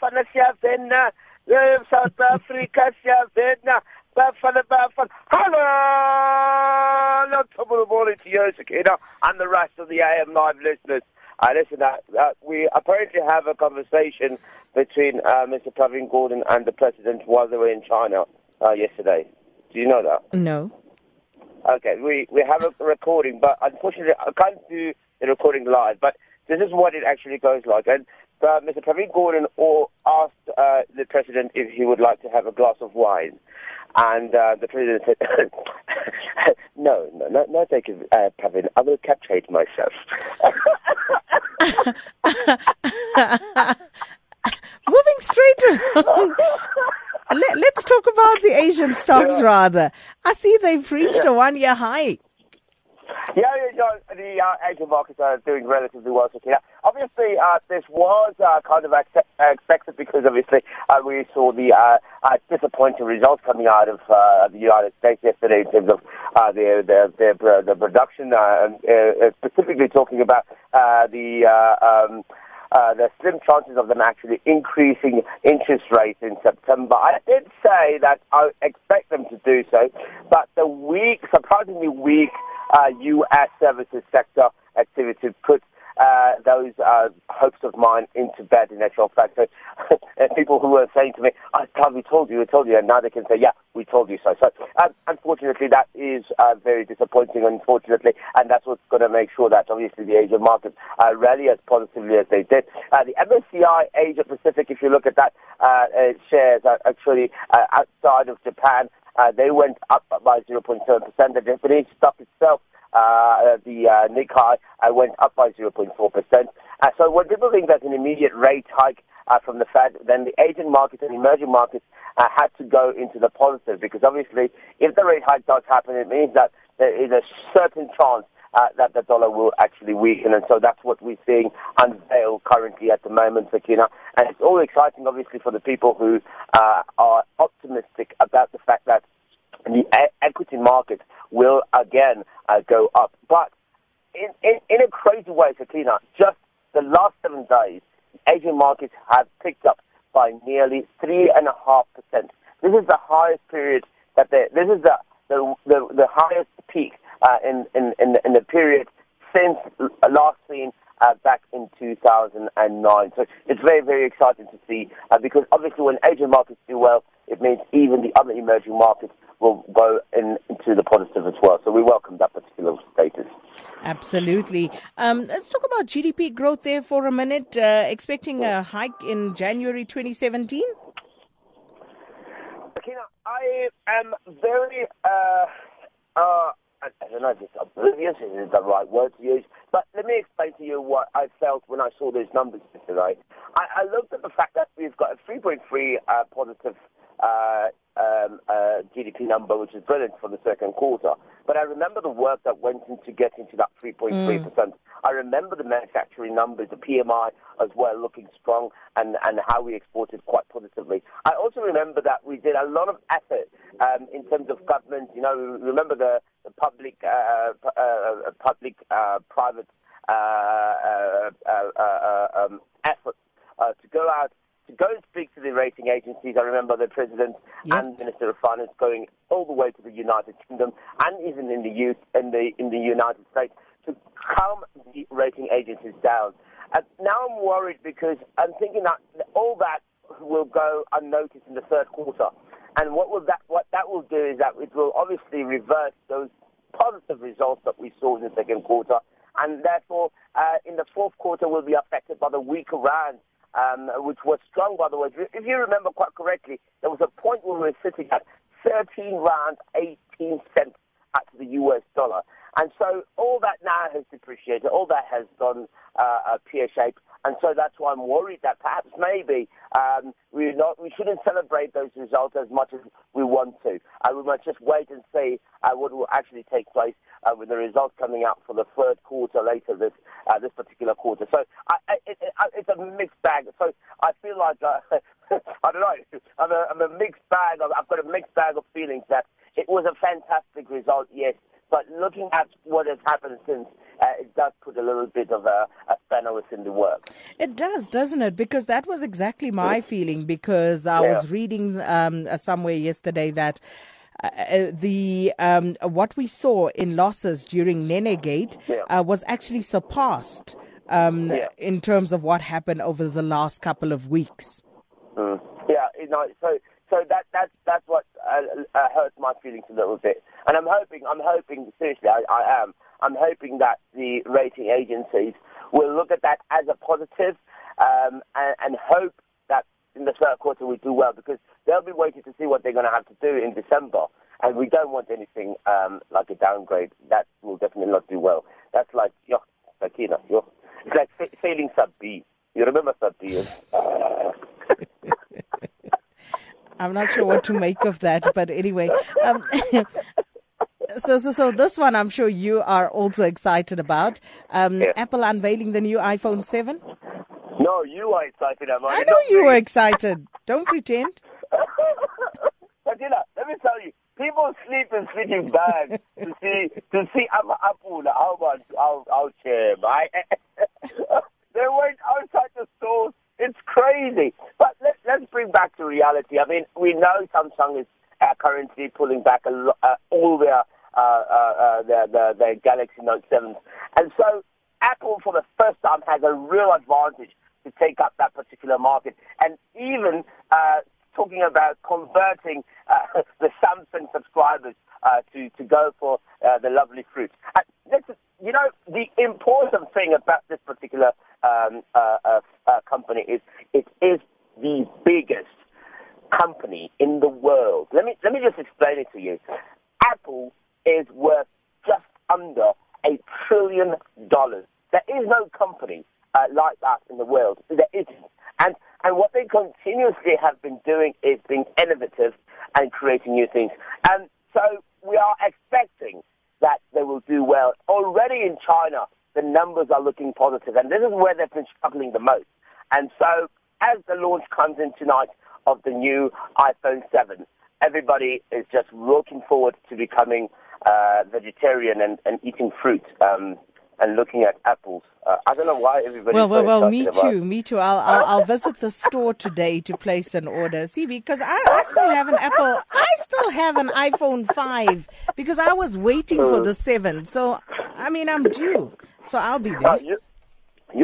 bafana siyavena eh, south africa siyavena bafana bafana hello top of the morning to you sakina and the rest of the am live listeners uh, listen uh, uh, we apparently have a conversation between uh, mr pravin gordhan and the president while they were in china uh, yesterday do you know that No. Okay, we, we have a recording, but unfortunately I can't do the recording live. But this is what it actually goes like. And uh, Mr. Pravin Gordhan or asked uh, the president if he would like to have a glass of wine, and uh, the president said, "No, no, no, no, thank you, uh, Pravin. I will capture myself." Moving straight along. Let, let's talk about the Asian stocks rather. I see they've reached a one year high. Yeah, yeah, yeah, the uh, Asian markets are doing relatively well. So, yeah. Obviously, uh, this was uh, kind of accept- expected because obviously uh, we saw the uh, uh, disappointing results coming out of uh, the United States yesterday in terms of uh, their, their, their, uh, the production, uh, uh, uh, specifically talking about uh, the uh, um, uh, the slim chances of them actually increasing interest rates in September. I did say that I expect them to do so, but the weak, surprisingly weak uh, U.S. services sector activity put uh, those uh, hopes of mine into bed in actual fact. So, and people who were saying to me, I thought we told you, we told you, and now they can say, yeah, we told you so. So, um, unfortunately, that is uh, very disappointing, unfortunately, and that's what's going to make sure that obviously the Asian markets uh, rally as positively as they did. Uh, the MSCI Asia Pacific, if you look at that, uh, uh, shares are actually uh, outside of Japan. Uh, they went up by 0.7%. The Japanese stock itself uh, the uh, Nikkei uh, went up by 0.4%. Uh, so when people think there's an immediate rate hike uh, from the Fed, then the Asian markets and emerging markets uh, had to go into the positive because obviously if the rate hike does happen, it means that there is a certain chance uh, that the dollar will actually weaken, and so that's what we're seeing unveil currently at the moment, Sakina. And it's all exciting, obviously, for the people who uh, are optimistic about the fact that the e- equity market will again uh, go up. But in, in, in a crazy way, Sakina, just the last seven days, Asian markets have picked up by nearly three and a half percent. This is the highest period that they, this is the the, the, the highest peak in, in, in, the, in the period since last seen uh, back in 2009. So it's very, very exciting to see uh, because obviously when Asian markets do well, it means even the other emerging markets will go in, into the positive as well. So we welcome that particular status. Absolutely. Um, let's talk about GDP growth there for a minute. Uh, expecting a hike in January 2017? Sakina, I am very, uh, uh, I I don't know if it's oblivious, is the right word to use, but let me explain to you what I felt when I saw those numbers today. I, I looked at the fact that we've got a 3.3 uh, positive uh, um, uh, GDP number, which is brilliant for the second quarter. But I remember the work that went into getting to that 3.3%. I remember the manufacturing numbers, the PMI as well, looking strong, and, and how we exported quite positively. I also remember that we did a lot of effort um, in terms of government. You know, remember the public, uh, uh, uh, public, uh, private uh, uh, uh, uh, um, efforts uh, to go out to go and speak to the rating agencies. I remember the President Yep. and Minister of Finance going all the way to the United Kingdom and even in the U- in the in the United States to calm the rating agencies down. And now I'm worried because I'm thinking that all that will go unnoticed in the third quarter. And what will that what that will do is that it will obviously reverse those positive results that we saw in the second quarter, and therefore uh, in the fourth quarter will be affected by the weaker rand um, which was strong, by the way. If you remember quite correctly, there was a point where we were sitting at 13 rand 18 cents at the US dollar. And so all that now has depreciated, all that has gone uh, uh, pear-shaped. And so that's why I'm worried that perhaps maybe um, we not we shouldn't celebrate those results as much as we want to. Uh, we might just wait and see uh, what will actually take place uh, with the results coming out for the third quarter later this uh, this particular quarter. So I, I, it, it, it's a mixed bag. So I feel like uh, I don't know. I'm a, I'm a mixed bag. Of, I've got a mixed bag of feelings that it was a fantastic result, yes. But looking at what has happened since, uh, it does put a little bit of a, a spanner in the work. It does, doesn't it? Because that was exactly my feeling. Because I Yeah. was reading um, uh, somewhere yesterday that. Uh, uh, the um, what we saw in losses during Nenegate Yeah. uh, was actually surpassed um, Yeah. in terms of what happened over the last couple of weeks. Mm. Yeah, you know, so so that that's that's what uh, uh, hurts my feelings a little bit, and I'm hoping, I'm hoping seriously, I, I am, I'm hoping that the rating agencies will look at that as a positive, um, and, and hope that in the third quarter we do well because they'll be waiting to see what they're going to have to do in December, and we don't want anything um, like a downgrade. That will definitely not do well. That's like, yo, you yo, it's like fa- failing sub B. You remember sub B? is- I'm not sure what to make of that, but anyway. Um, so, so, so this one I'm sure you are also excited about. Um, Yeah. Apple unveiling the new iPhone 7. No, you are excited, am I? I know you were excited. Don't pretend. But let me tell you, people sleep in sleeping bags to see to see I'm Apple how much out out here, right? they went outside the stores. It's crazy. But let's bring back to reality. I mean, we know Samsung is uh, currently pulling back a lo- uh, all their uh, uh, uh, their, their their Galaxy Note 7s, and so Apple, for the first time, has a real advantage to take up that particular market, and even uh, talking about converting the Samsung subscribers to to go for the lovely fruit. You know, the important thing about this particular um, company is it is biggest company in the world. Let me let me just explain it to you. Apple is worth just under a trillion dollars. There is no company uh, like that in the world. There isn't. And and what they continuously have been doing is being innovative and creating new things. And so we are expecting that they will do well. Already in China, the numbers are looking positive, and this is where they've been struggling the most. And so, as the launch comes in tonight of the new iPhone 7, everybody is just looking forward to becoming uh, vegetarian and, and eating fruit um, and looking at apples. Uh, I don't know why everybody. Well, well, well, me too, me too. I'll, I'll, I'll visit the store today to place an order. See, because I, I still have an Apple, I still have an iPhone 5 because I was waiting for the 7. So, I mean, I'm due. So I'll be Uh, there. you,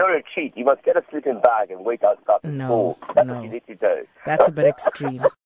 you're a cheat. You must get a sleeping bag and wait outside the No, store. That's no. what you need to do. That's a bit extreme.